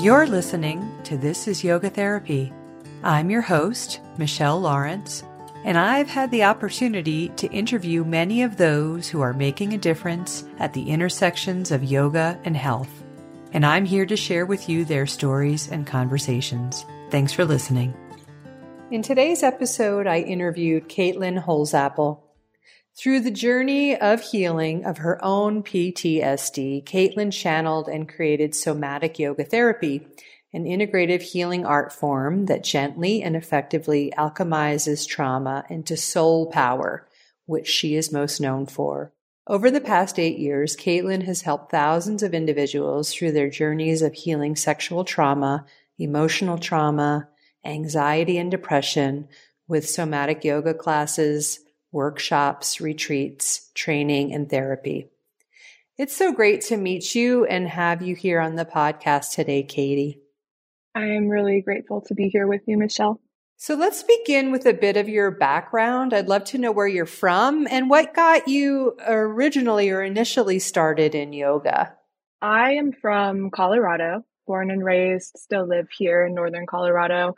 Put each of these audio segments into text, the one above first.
You're listening to This is Yoga Therapy. I'm your host, Michelle Lawrence, and I've had the opportunity to interview many of those who are making a difference at the intersections of yoga and health. And I'm here to share with you their stories and conversations. Thanks for listening. In today's episode, I interviewed Caitlin Holzapfel. Through the journey of healing of her own PTSD, Caitlin channeled and created somatic yoga therapy, an integrative healing art form that gently and effectively alchemizes trauma into soul power, which she is most known for. Over the past eight years, Caitlin has helped thousands of individuals through their journeys of healing sexual trauma, emotional trauma, anxiety and depression with somatic yoga classes, workshops, retreats, training, and therapy. It's so great to meet you and have you here on the podcast today, Katie. I am really grateful to be here with you, Michelle. So let's begin with a bit of your background. I'd love to know where you're from and what got you originally or initially started in yoga. I am from Colorado, born and raised, still live here in Northern Colorado.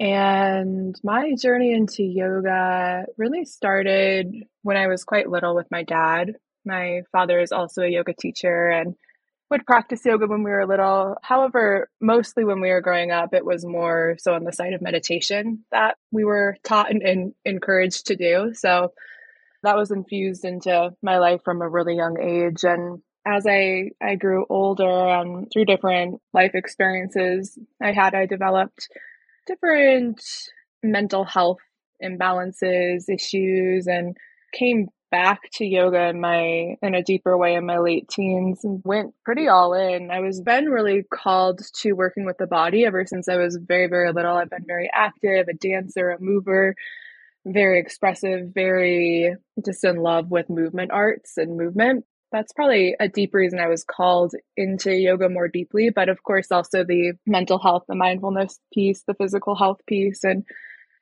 And my journey into yoga really started when I was quite little with my dad. My father is also a yoga teacher and would practice yoga when we were little. However, mostly when we were growing up, it was more so on the side of meditation that we were taught and, and encouraged to do. So that was infused into my life from a really young age. And as I, I grew older and through different life experiences I had, I developed different mental health imbalances, issues, and came back to yoga in my in a deeper way in my late teens and went pretty all in. I was been really called to working with the body ever since I was very, very little. I've been very active, a dancer, a mover, very expressive, very just in love with movement arts and movement that's probably a deep reason I was called into yoga more deeply. But of course, also the mental health, the mindfulness piece, the physical health piece. And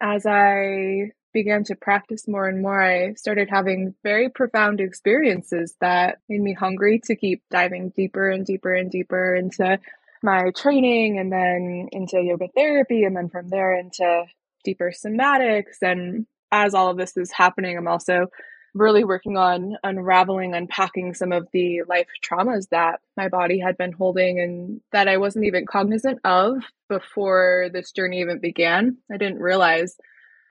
as I began to practice more and more, I started having very profound experiences that made me hungry to keep diving deeper and deeper and deeper into my training and then into yoga therapy. And then from there into deeper somatics. And as all of this is happening, I'm also really working on unraveling, unpacking some of the life traumas that my body had been holding and that I wasn't even cognizant of before this journey even began. I didn't realize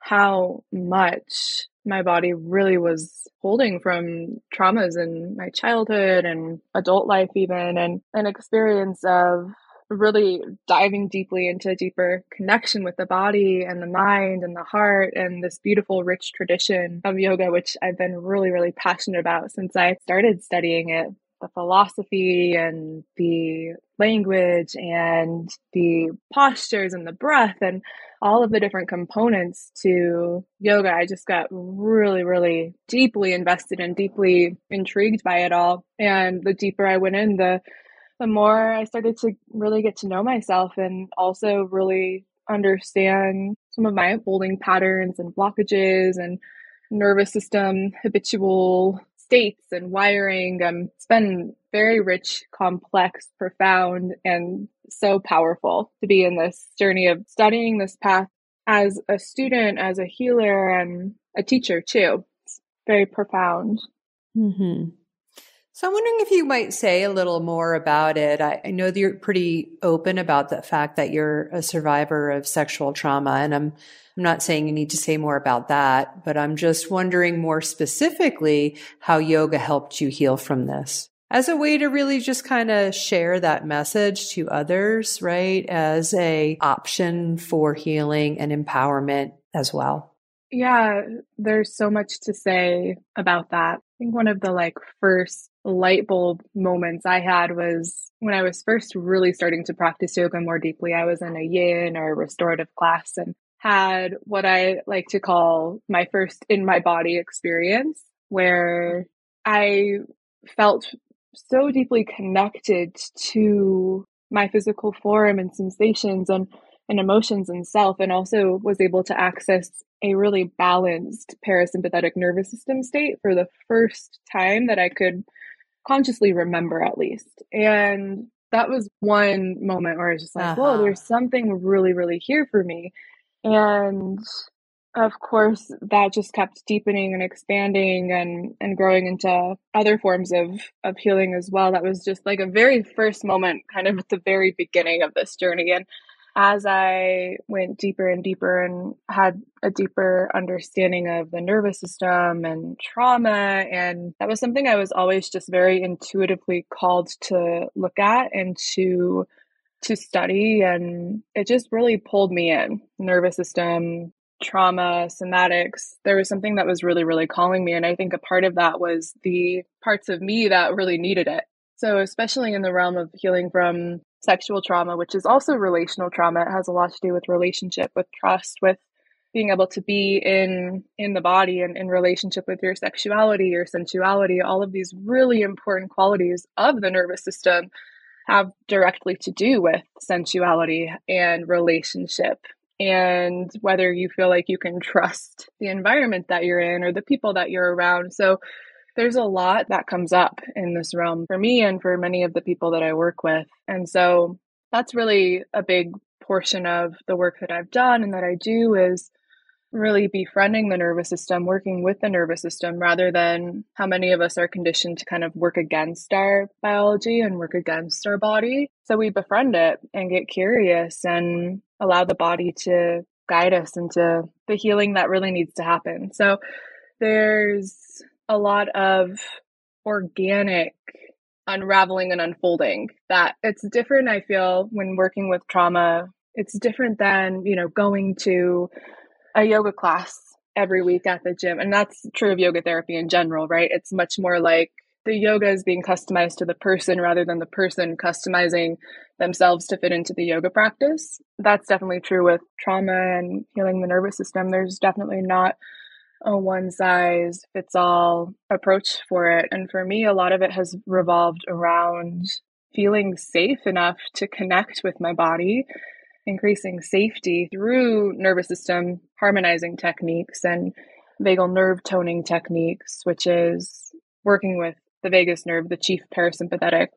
how much my body really was holding from traumas in my childhood and adult life even and an experience of really diving deeply into a deeper connection with the body and the mind and the heart and this beautiful, rich tradition of yoga, which I've been really, really passionate about since I started studying it. The philosophy and the language and the postures and the breath and all of the different components to yoga. I just got really, really deeply invested and deeply intrigued by it all. And the deeper I went in, the the more I started to really get to know myself and also really understand some of my holding patterns and blockages and nervous system habitual states and wiring. Um, it's been very rich, complex, profound, and so powerful to be in this journey of studying this path as a student, as a healer, and a teacher too. It's very profound. Mm-hmm. So I'm wondering if you might say a little more about it. I, I, know that you're pretty open about the fact that you're a survivor of sexual trauma, and I'm I'm not saying you need to say more about that, but I'm just wondering more specifically how yoga helped you heal from this as a way to really just kind of share that message to others, right? As a option for healing and empowerment as well. Yeah, there's so much to say about that. I think one of the like first light bulb moments I had was when I was first really starting to practice yoga more deeply. I was in a yin or restorative class and had what I like to call my first in my body experience where I felt so deeply connected to my physical form and sensations and, and emotions and self, and also was able to access a really balanced parasympathetic nervous system state for the first time that I could consciously remember at least. And that was one moment where I was just like, uh-huh. whoa, there's something really, really here for me. And of course, that just kept deepening and expanding and, and growing into other forms of, of healing as well. That was just like a very first moment, kind of at the very beginning of this journey. And as I went deeper and deeper and had a deeper understanding of the nervous system and trauma, and that was something I was always just very intuitively called to look at and to to study and it just really pulled me in nervous system trauma, somatics, there was something that was really, really calling me. And I think a part of that was the parts of me that really needed it. So, especially in the realm of healing from sexual trauma, which is also relational trauma, it has a lot to do with relationship, with trust, with being able to be in in the body and in relationship with your sexuality, your sensuality, all of these really important qualities of the nervous system have directly to do with sensuality and relationship. And whether you feel like you can trust the environment that you're in or the people that you're around. So there's a lot that comes up in this realm for me and for many of the people that I work with. And so that's really a big portion of the work that I've done and that I do is really befriending the nervous system, working with the nervous system rather than how many of us are conditioned to kind of work against our biology and work against our body. So we befriend it and get curious and allow the body to guide us into the healing that really needs to happen. So there's a lot of organic unraveling and unfolding that it's different i feel when working with trauma it's different than you know going to a yoga class every week at the gym. And that's true of yoga therapy in general, right? It's much more like the yoga is being customized to the person rather than the person customizing themselves to fit into the yoga practice. That's definitely true with trauma and healing the nervous system. There's definitely not a one size fits all approach for it. And for me, a lot of it has revolved around feeling safe enough to connect with my body increasing safety through nervous system harmonizing techniques and vagal nerve toning techniques, which is working with the vagus nerve, the chief parasympathetic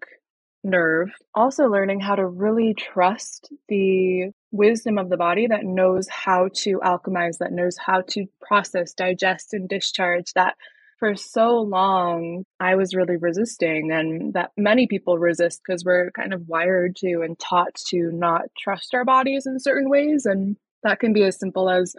nerve. Also, learning how to really trust the wisdom of the body that knows how to alchemize, that knows how to process, digest, and discharge that for so long I was really resisting, and that many people resist because we're kind of wired to and taught to not trust our bodies in certain ways. And that can be as simple as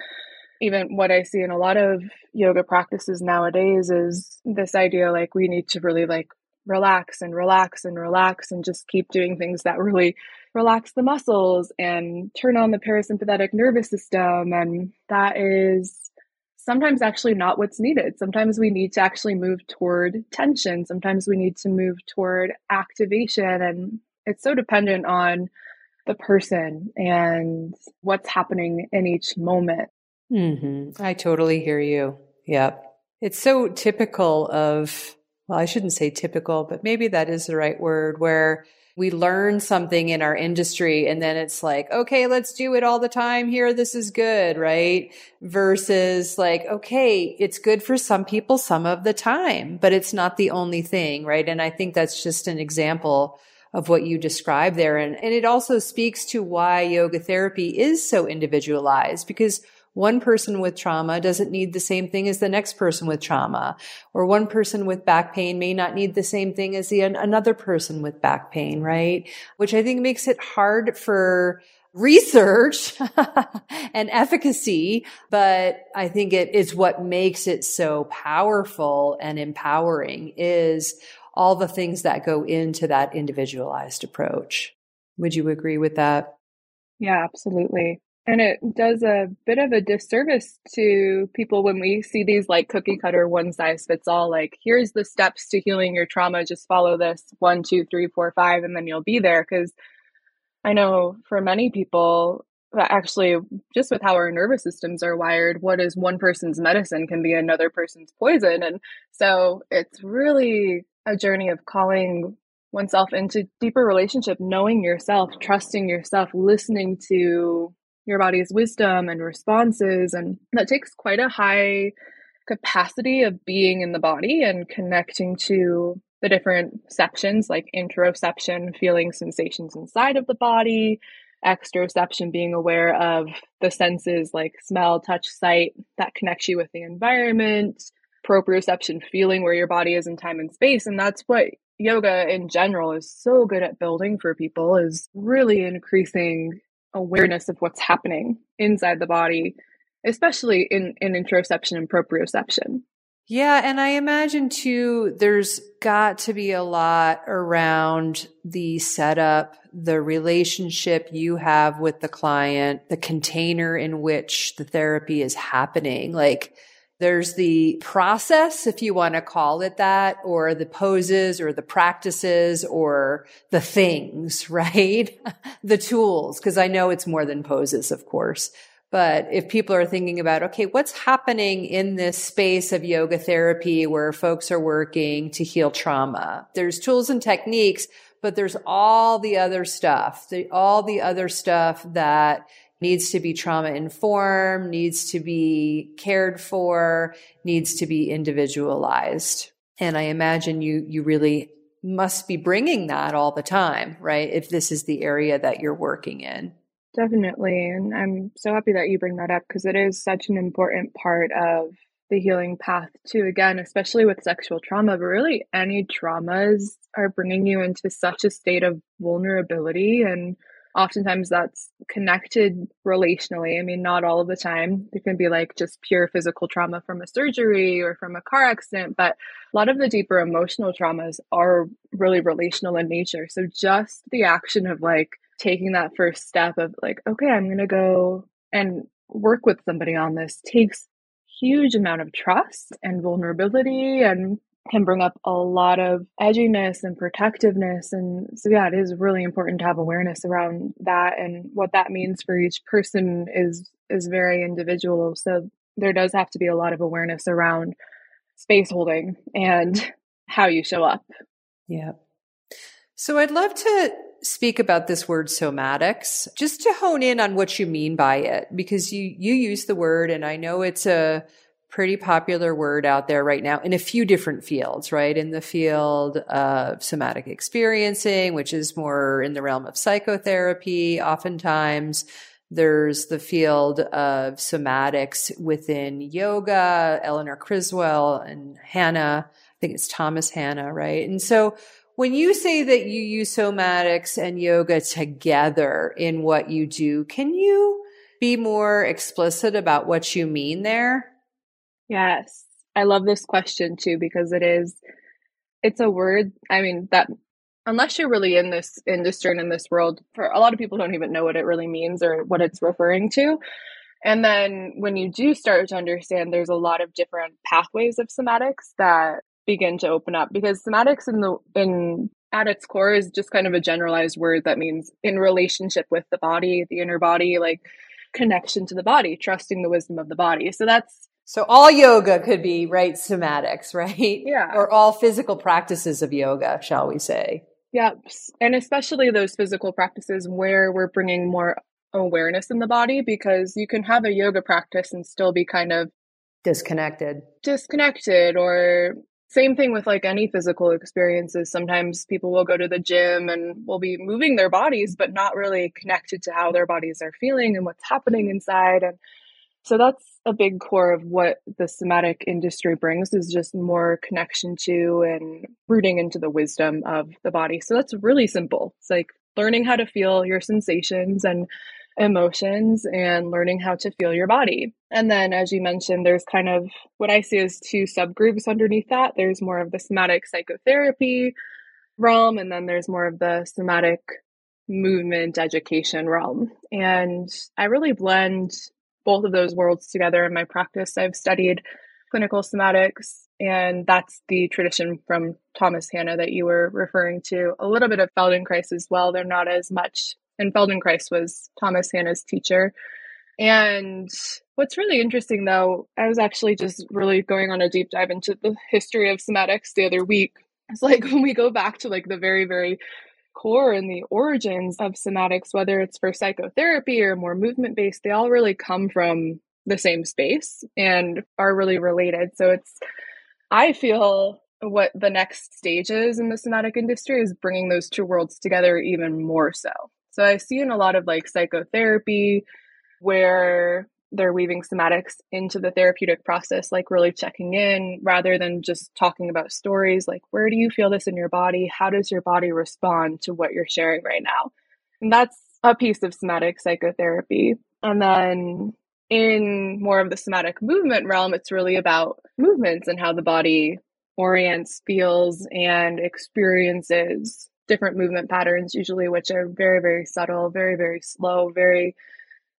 even what I see in a lot of yoga practices nowadays is this idea like we need to really like relax and relax and relax and just keep doing things that really relax the muscles and turn on the parasympathetic nervous system. And that is sometimes actually not what's needed. Sometimes we need to actually move toward tension. Sometimes we need to move toward activation. And it's so dependent on the person and what's happening in each moment. Mm-hmm. I totally hear you. Yep. It's so typical of, well, I shouldn't say typical, but maybe that is the right word, where we learn something in our industry and then it's like, okay, let's do it all the time here. This is good, right? Versus like, okay, it's good for some people some of the time, but it's not the only thing, right? And I think that's just an example of what you described there. And, and it also speaks to why yoga therapy is so individualized because one person with trauma doesn't need the same thing as the next person with trauma. Or one person with back pain may not need the same thing as the, another person with back pain, right? Which I think makes it hard for research and efficacy, but I think it is what makes it so powerful and empowering is all the things that go into that individualized approach. Would you agree with that? Yeah, absolutely. And it does a bit of a disservice to people when we see these like cookie cutter one size fits all, like, here's the steps to healing your trauma. Just follow this one, two, three, four, five, and then you'll be there. Cause I know for many people, that actually, just with how our nervous systems are wired, what is one person's medicine can be another person's poison. And so it's really a journey of calling oneself into deeper relationship, knowing yourself, trusting yourself, listening to your body's wisdom and responses. And that takes quite a high capacity of being in the body and connecting to the different sections like interoception, feeling sensations inside of the body, exteroception, being aware of the senses like smell, touch, sight that connects you with the environment, proprioception, feeling where your body is in time and space. And that's what yoga in general is so good at building for people is really increasing awareness of what's happening inside the body, especially in, in interoception and proprioception. Yeah, and I imagine too, there's got to be a lot around the setup, the relationship you have with the client, the container in which the therapy is happening. Like, there's the process, if you want to call it that, or the poses or the practices or the things, right? the tools, because I know it's more than poses, of course. But if people are thinking about, okay, what's happening in this space of yoga therapy where folks are working to heal trauma? There's tools and techniques, but there's all the other stuff, the, all the other stuff that needs to be trauma informed, needs to be cared for, needs to be individualized. And I imagine you, you really must be bringing that all the time, right? If this is the area that you're working in. Definitely. And I'm so happy that you bring that up because it is such an important part of the healing path, too. Again, especially with sexual trauma, but really any traumas are bringing you into such a state of vulnerability. And oftentimes that's connected relationally. I mean, not all of the time. It can be like just pure physical trauma from a surgery or from a car accident, but a lot of the deeper emotional traumas are really relational in nature. So just the action of like, taking that first step of like, okay, I'm going to go and work with somebody on this takes huge amount of trust and vulnerability and can bring up a lot of edginess and protectiveness. And so yeah it is really important to have awareness around that and what that means for each person is is very individual. So there does have to be a lot of awareness around space holding and how you show up. Yeah. So i'd love to speak about this word somatics, just to hone in on what you mean by it, because you, you use the word and I know it's a pretty popular word out there right now in a few different fields, right? In the field of somatic experiencing, which is more in the realm of psychotherapy, oftentimes. There's the field of somatics within yoga, Eleanor Criswell and Hanna. I think it's Thomas Hanna, right? And so when you say that you use somatics and yoga together in what you do, can you be more explicit about what you mean there? Yes. I love this question too because it is it's a word I mean that unless you're really in this industry and in this world for a lot of people don't even know what it really means or what it's referring to. And then when you do start to understand there's a lot of different pathways of somatics that begin to open up because somatics in the in at its core is just kind of a generalized word that means in relationship with the body, the inner body, like connection to the body, trusting the wisdom of the body. So that's so all yoga could be right somatics, right? Yeah. Or all physical practices of yoga, shall we say? Yep. And especially those physical practices where we're bringing more awareness in the body because you can have a yoga practice and still be kind of disconnected disconnected or same thing with like any physical experiences. Sometimes people will go to the gym and will be moving their bodies, but not really connected to how their bodies are feeling and what's happening inside. And so that's a big core of what the somatic industry brings is just more connection to and rooting into the wisdom of the body. So that's really simple. It's like learning how to feel your sensations and emotions and learning how to feel your body. And then, as you mentioned, there's kind of what I see as two subgroups underneath that. There's more of the somatic psychotherapy realm, and then there's more of the somatic movement education realm. And I really blend both of those worlds together in my practice. I've studied clinical somatics, and that's the tradition from Thomas Hanna that you were referring to. A little bit of Feldenkrais as well. They're not as much and Feldenkrais was Thomas Hanna's teacher. And what's really interesting though, I was actually just really going on a deep dive into the history of somatics the other week. It's like when we go back to like the very, very core and the origins of somatics, whether it's for psychotherapy or more movement based, they all really come from the same space and are really related. So it's, I feel what the next stage is in the somatic industry is bringing those two worlds together even more so. So I see in a lot of like psychotherapy where they're weaving somatics into the therapeutic process, like really checking in rather than just talking about stories like, where do you feel this in your body? How does your body respond to what you're sharing right now? And that's a piece of somatic psychotherapy. And then in more of the somatic movement realm, it's really about movements and how the body orients, feels, and experiences different movement patterns, usually, which are very, very subtle, very, very slow, very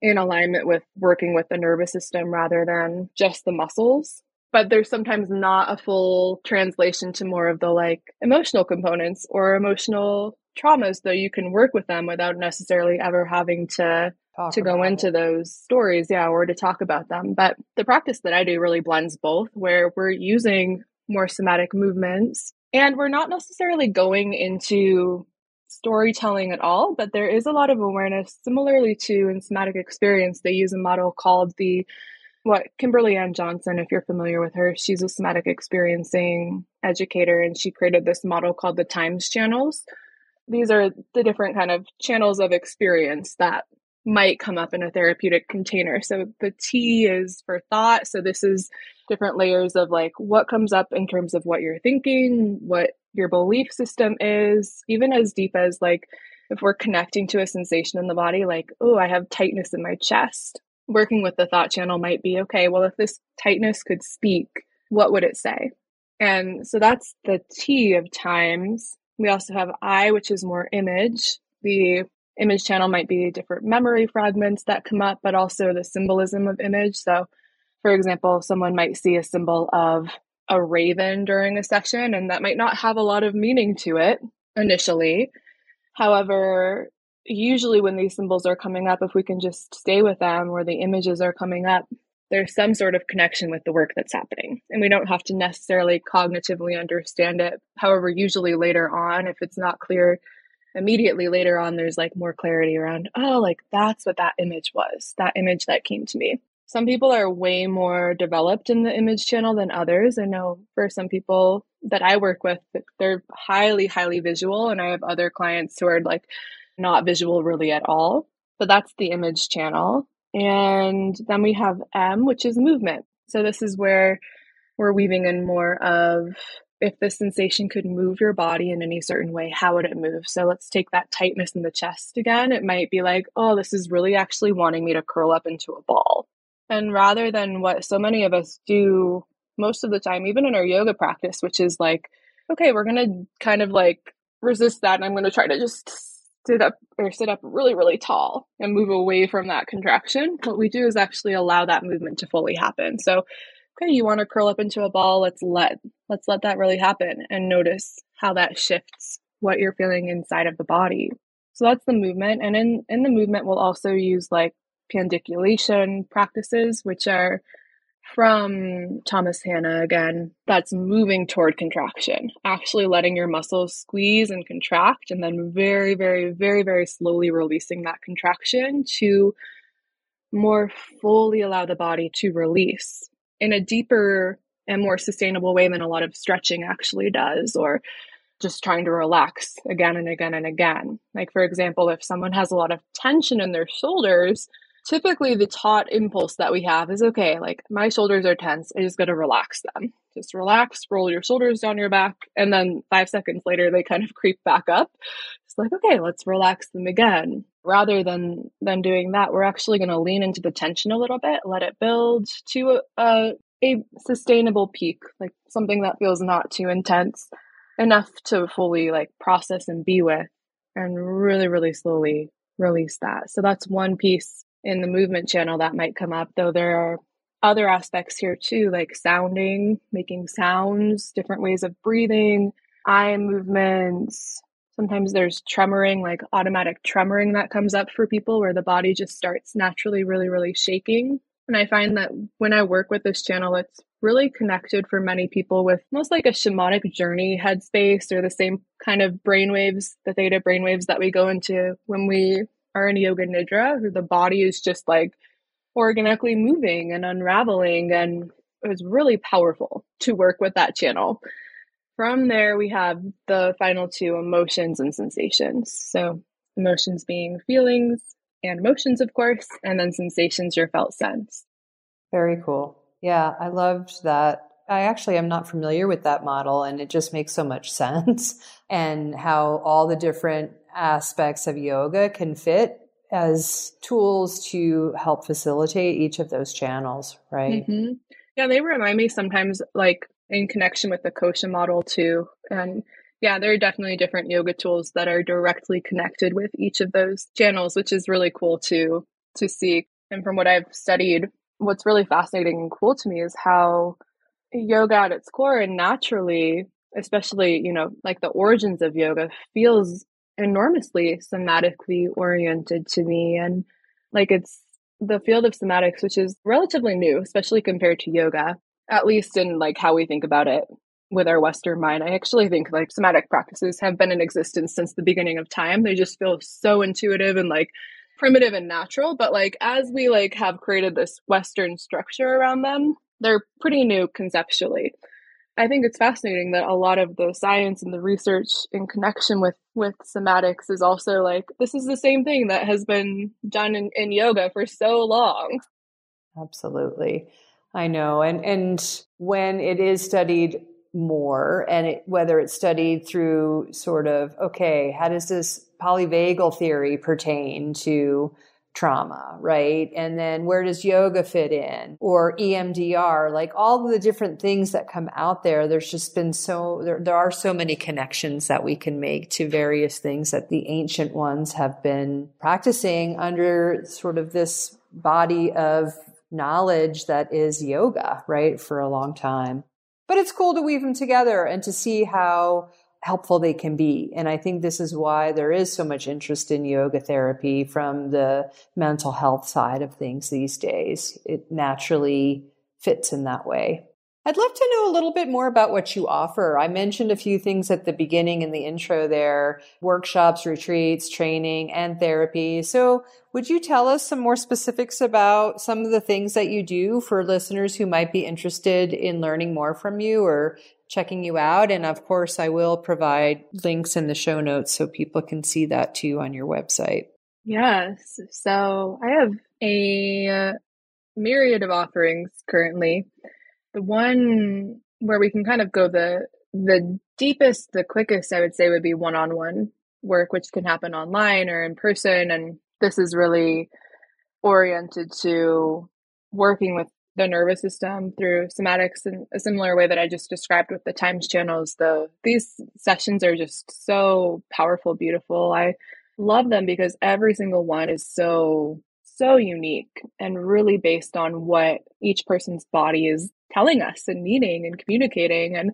in alignment with working with the nervous system rather than just the muscles. But there's sometimes not a full translation to more of the like emotional components or emotional traumas, though you can work with them without necessarily ever having to Talk to go into it. those stories, yeah, or to talk about them. But the practice that I do really blends both, where we're using more somatic movements and we're not necessarily going into storytelling at all, but there is a lot of awareness. Similarly to in somatic experience, they use a model called the what Kimberly Ann Johnson, if you're familiar with her, she's a somatic experiencing educator, and she created this model called the Times channels. These are the different kind of channels of experience that might come up in a therapeutic container. So the T is for thought. So this is different layers of like what comes up in terms of what you're thinking, what your belief system is, even as deep as like if we're connecting to a sensation in the body, like, oh, I have tightness in my chest. Working with the thought channel might be okay, well, if this tightness could speak, what would it say? And so that's the T of times. We also have I, which is more image. The image channel might be different memory fragments that come up, but also the symbolism of image. So, for example, someone might see a symbol of a raven during a session, and that might not have a lot of meaning to it initially. However, usually when these symbols are coming up, if we can just stay with them or the images are coming up, there's some sort of connection with the work that's happening. And we don't have to necessarily cognitively understand it. However, usually later on, if it's not clear immediately later on there's like more clarity around oh like that's what that image was that image that came to me some people are way more developed in the image channel than others i know for some people that i work with they're highly highly visual and i have other clients who are like not visual really at all but that's the image channel and then we have m which is movement so this is where we're weaving in more of if the sensation could move your body in any certain way, how would it move? So let's take that tightness in the chest again. It might be like, oh, this is really actually wanting me to curl up into a ball. And rather than what so many of us do most of the time, even in our yoga practice, which is like, okay, we're going to kind of like resist that. And I'm going to try to just sit up or sit up really, really tall and move away from that contraction. What we do is actually allow that movement to fully happen. So okay, you want to curl up into a ball, let's let let's let that really happen and notice how that shifts what you're feeling inside of the body. So that's the movement. And in, in the movement, we'll also use like pandiculation practices, which are from Thomas Hanna again. That's moving toward contraction, actually letting your muscles squeeze and contract, and then very, very, very, very slowly releasing that contraction to more fully allow the body to release in a deeper and more sustainable way than a lot of stretching actually does, or just trying to relax again and again and again. Like, for example, if someone has a lot of tension in their shoulders, typically the taught impulse that we have is okay, like my shoulders are tense, I just gotta relax them. Just relax, roll your shoulders down your back, and then five seconds later they kind of creep back up. It's like, okay, let's relax them again. Rather than than doing that, we're actually gonna lean into the tension a little bit, let it build to a, a sustainable peak, like something that feels not too intense enough to fully like process and be with and really, really slowly release that. So that's one piece in the movement channel that might come up, though there are other aspects here too, like sounding, making sounds, different ways of breathing, eye movements. Sometimes there's tremoring, like automatic tremoring that comes up for people where the body just starts naturally really, really shaking. And I find that when I work with this channel, it's really connected for many people with most like a shamanic journey headspace or the same kind of brainwaves, the theta brainwaves that we go into when we are in yoga nidra, where the body is just like organically moving and unraveling. And it was really powerful to work with that channel from there, we have the final two emotions and sensations. So, emotions being feelings and emotions, of course, and then sensations, your felt sense. Very cool. Yeah, I loved that. I actually am not familiar with that model, and it just makes so much sense. and how all the different aspects of yoga can fit as tools to help facilitate each of those channels, right? Mm-hmm. Yeah, they remind me sometimes, like in connection with the kosha model too. And yeah, there are definitely different yoga tools that are directly connected with each of those channels, which is really cool to to see. And from what I've studied, what's really fascinating and cool to me is how yoga at its core and naturally, especially, you know, like the origins of yoga feels enormously somatically oriented to me. And like it's the field of somatics which is relatively new especially compared to yoga at least in like how we think about it with our western mind. I actually think like somatic practices have been in existence since the beginning of time. They just feel so intuitive and like primitive and natural. But like as we like have created this western structure around them they're pretty new conceptually i think it's fascinating that a lot of the science and the research in connection with with somatics is also like this is the same thing that has been done in, in yoga for so long absolutely I know. And and when it is studied more and it, whether it's studied through sort of okay, how does this polyvagal theory pertain to trauma, right? And then where does yoga fit in or EMDR, like all the different things that come out there. There's just been so, there, there are so many connections that we can make to various things that the ancient ones have been practicing under sort of this body of knowledge that is yoga, right, for a long time. But it's cool to weave them together and to see how helpful they can be. And I think this is why there is so much interest in yoga therapy from the mental health side of things these days. It naturally fits in that way. I'd love to know a little bit more about what you offer. I mentioned a few things at the beginning in the intro there workshops, retreats, training, and therapy. So, would you tell us some more specifics about some of the things that you do for listeners who might be interested in learning more from you or checking you out? And of course, I will provide links in the show notes so people can see that too on your website. Yes. So, I have a myriad of offerings currently. The one where we can kind of go the the deepest, the quickest, I would say, would be one on one work, which can happen online or in person. And this is really oriented to working with the nervous system through somatics in a similar way that I just described with the times channels. The these sessions are just so powerful, beautiful. I love them because every single one is so so unique and really based on what each person's body is telling us and needing and communicating and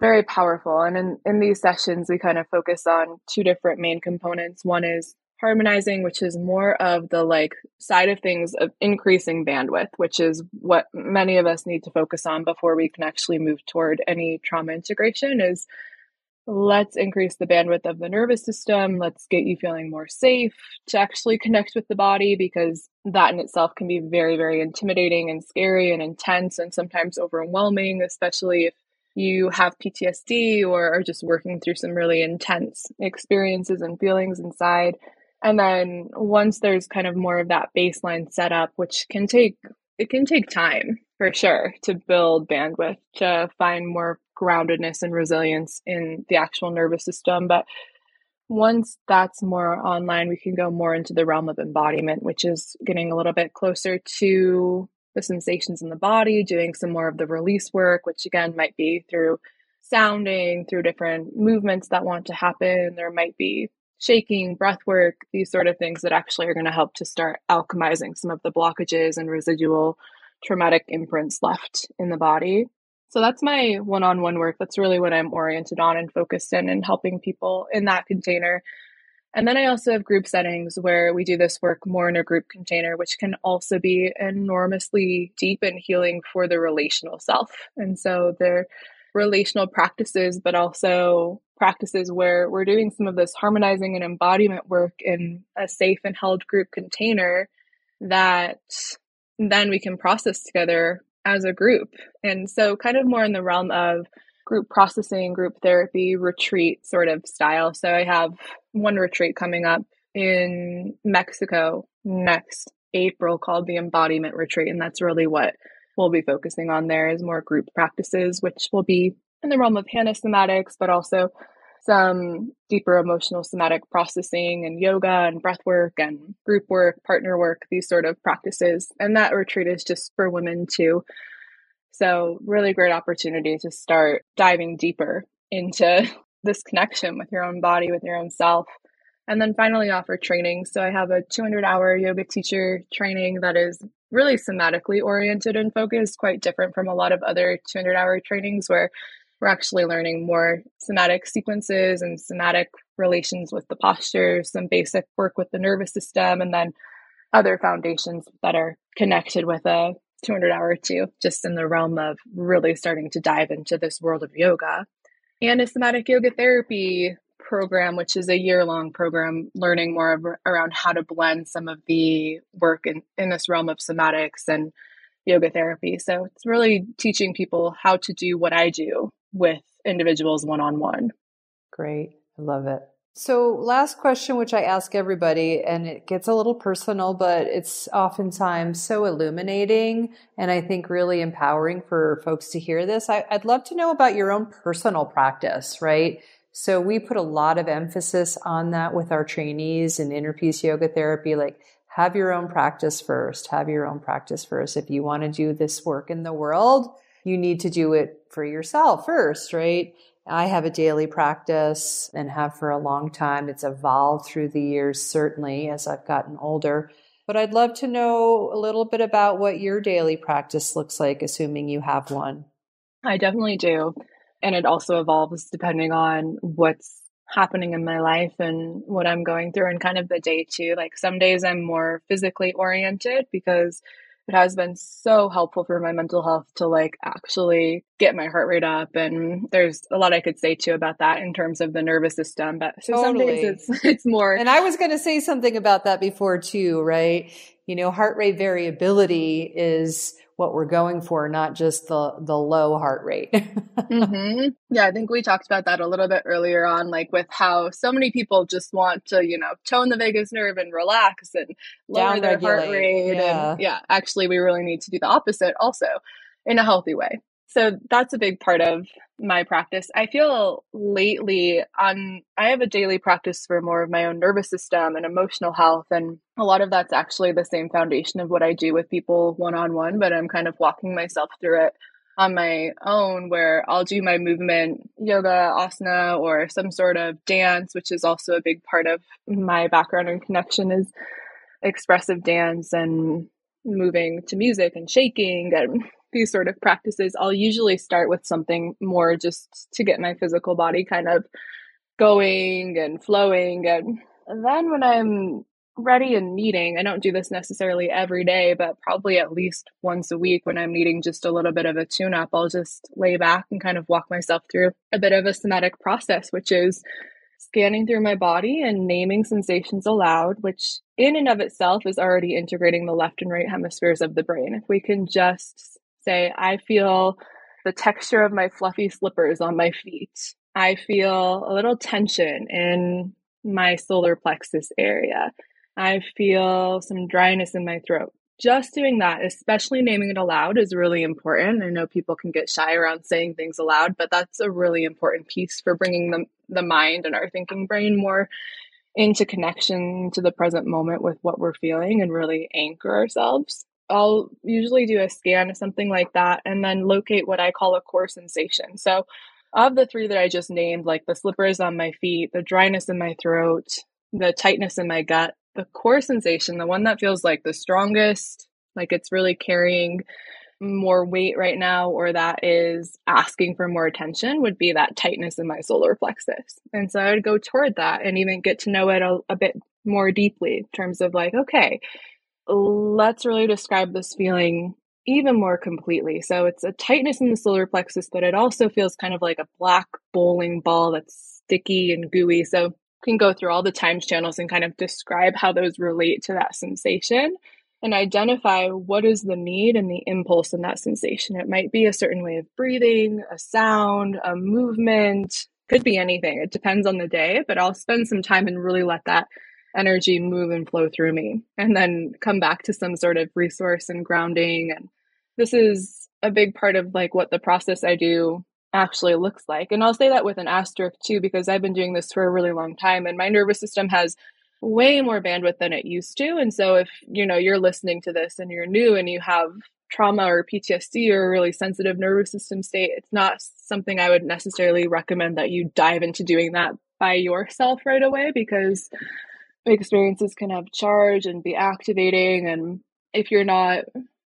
very powerful. And in, in these sessions, we kind of focus on two different main components. One is harmonizing, which is more of the like side of things of increasing bandwidth, which is what many of us need to focus on before we can actually move toward any trauma integration is let's increase the bandwidth of the nervous system. Let's get you feeling more safe to actually connect with the body because that in itself can be very, very intimidating and scary and intense and sometimes overwhelming, especially if you have PTSD or are just working through some really intense experiences and feelings inside. And then once there's kind of more of that baseline set up, which can take it can take time for sure to build bandwidth to find more groundedness and resilience in the actual nervous system. But once that's more online, we can go more into the realm of embodiment, which is getting a little bit closer to the sensations in the body, doing some more of the release work, which again might be through sounding, through different movements that want to happen. There might be shaking, breath work, these sort of things that actually are going to help to start alchemizing some of the blockages and residual traumatic imprints left in the body. So that's my one on one work. That's really what I'm oriented on and focused in and helping people in that container. And then I also have group settings where we do this work more in a group container, which can also be enormously deep and healing for the relational self. And so they're relational practices, but also practices where we're doing some of this harmonizing and embodiment work in a safe and held group container that then we can process together as a group. And so, kind of more in the realm of group processing, group therapy, retreat sort of style. So I have one retreat coming up in Mexico next April called the Embodiment Retreat. And that's really what we'll be focusing on there is more group practices, which will be in the realm of somatics, but also some deeper emotional somatic processing and yoga and breath work and group work, partner work, these sort of practices. And that retreat is just for women too. So, really great opportunity to start diving deeper into this connection with your own body, with your own self. And then finally, offer training. So, I have a 200 hour yoga teacher training that is really somatically oriented and focused, quite different from a lot of other 200 hour trainings where we're actually learning more somatic sequences and somatic relations with the posture, some basic work with the nervous system, and then other foundations that are connected with a 200 hour two, just in the realm of really starting to dive into this world of yoga. And a somatic yoga therapy program, which is a year long program, learning more of, around how to blend some of the work in, in this realm of somatics and yoga therapy. So it's really teaching people how to do what I do with individuals one on one. Great. I love it. So, last question, which I ask everybody, and it gets a little personal, but it's oftentimes so illuminating and I think really empowering for folks to hear this. I, would love to know about your own personal practice, right? So, we put a lot of emphasis on that with our trainees in inner peace yoga therapy, like have your own practice first, have your own practice first. If you want to do this work in the world, you need to do it for yourself first, right? I have a daily practice and have for a long time. It's evolved through the years, certainly, as I've gotten older. But I'd love to know a little bit about what your daily practice looks like, assuming you have one. I definitely do. And it also evolves depending on what's happening in my life and what I'm going through and kind of the day too. Like some days I'm more physically oriented because it has been so helpful for my mental health to like actually get my heart rate up and there's a lot I could say too about that in terms of the nervous system but so totally. some days it's it's more and I was going to say something about that before too right you know heart rate variability is what we're going for, not just the the low heart rate. mm-hmm. Yeah, I think we talked about that a little bit earlier on, like with how so many people just want to, you know, tone the vagus nerve and relax and lower their heart rate. Yeah. And yeah, actually, we really need to do the opposite also in a healthy way so that's a big part of my practice. I feel lately on I have a daily practice for more of my own nervous system and emotional health and a lot of that's actually the same foundation of what I do with people one on one, but I'm kind of walking myself through it on my own where I'll do my movement yoga asana or some sort of dance which is also a big part of my background and connection is expressive dance and moving to music and shaking and these sort of practices, I'll usually start with something more just to get my physical body kind of going and flowing. And, then when I'm ready and needing, I don't do this necessarily every day, but probably at least once a week when I'm needing just a little bit of a tune up, I'll just lay back and kind of walk myself through a bit of a somatic process, which is scanning through my body and naming sensations aloud, which in and of itself is already integrating the left and right hemispheres of the brain. If we can just say, I feel the texture of my fluffy slippers on my feet. I feel a little tension in my solar plexus area. I feel some dryness in my throat. Just doing that, especially naming it aloud, is really important. I know people can get shy around saying things aloud, but that's a really important piece for bringing the, the mind and our thinking brain more into connection to the present moment with what we're feeling and really anchor ourselves. I'll usually do a scan of something like that and then locate what I call a core sensation. So, of the three that I just named, like the slippers on my feet, the dryness in my throat, the tightness in my gut, the core sensation, the one that feels like the strongest, like it's really carrying more weight right now, or that is asking for more attention, would be that tightness in my solar plexus. And so I would go toward that and even get to know it a, a bit more deeply in terms of like, okay, let's really describe this feeling even more completely. So it's a tightness in the solar plexus, but it also feels kind of like a black bowling ball that's sticky and gooey. So can go through all the times channels and kind of describe how those relate to that sensation. and identify what is the need and the impulse in that sensation. It might be a certain way of breathing, a sound, a movement, could be anything. It depends on the day, but I'll spend some time and really let that energy move and flow through me and then come back to some sort of resource and grounding. And this is a big part of like what the process I do actually looks like. And I'll say that with an asterisk too, because I've been doing this for a really long time and my nervous system has way more bandwidth than it used to. And so if, you know, you're listening to this and you're new and you have trauma or PTSD or a really sensitive nervous system state, it's not something I would necessarily recommend that you dive into doing that by yourself right away because experiences can have charge and be activating. And if you're not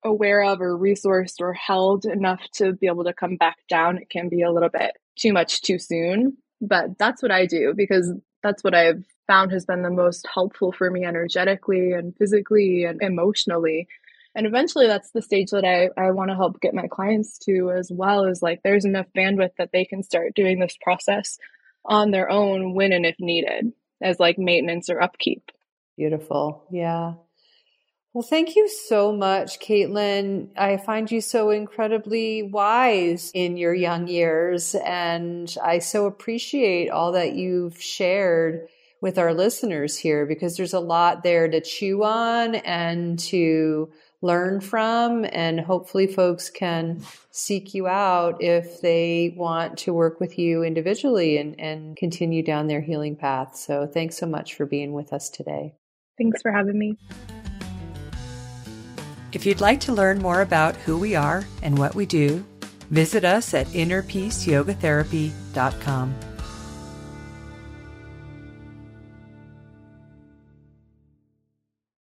aware of or resourced or held enough to be able to come back down, it can be a little bit too much too soon. But that's what I do because that's what I've found has been the most helpful for me energetically and physically and emotionally. And eventually that's the stage that I, I want to help get my clients to as well as like there's enough bandwidth that they can start doing this process on their own when and if needed as like maintenance or upkeep. Beautiful. Yeah. Well, thank you so much, Caitlin. I find you so incredibly wise in your young years, and I so appreciate all that you've shared with our listeners here because there's a lot there to chew on and to learn from. And hopefully, folks can seek you out if they want to work with you individually and, and continue down their healing path. So, thanks so much for being with us today. Thanks for having me. If you'd like to learn more about who we are and what we do, visit us at innerpeaceyogatherapy.com.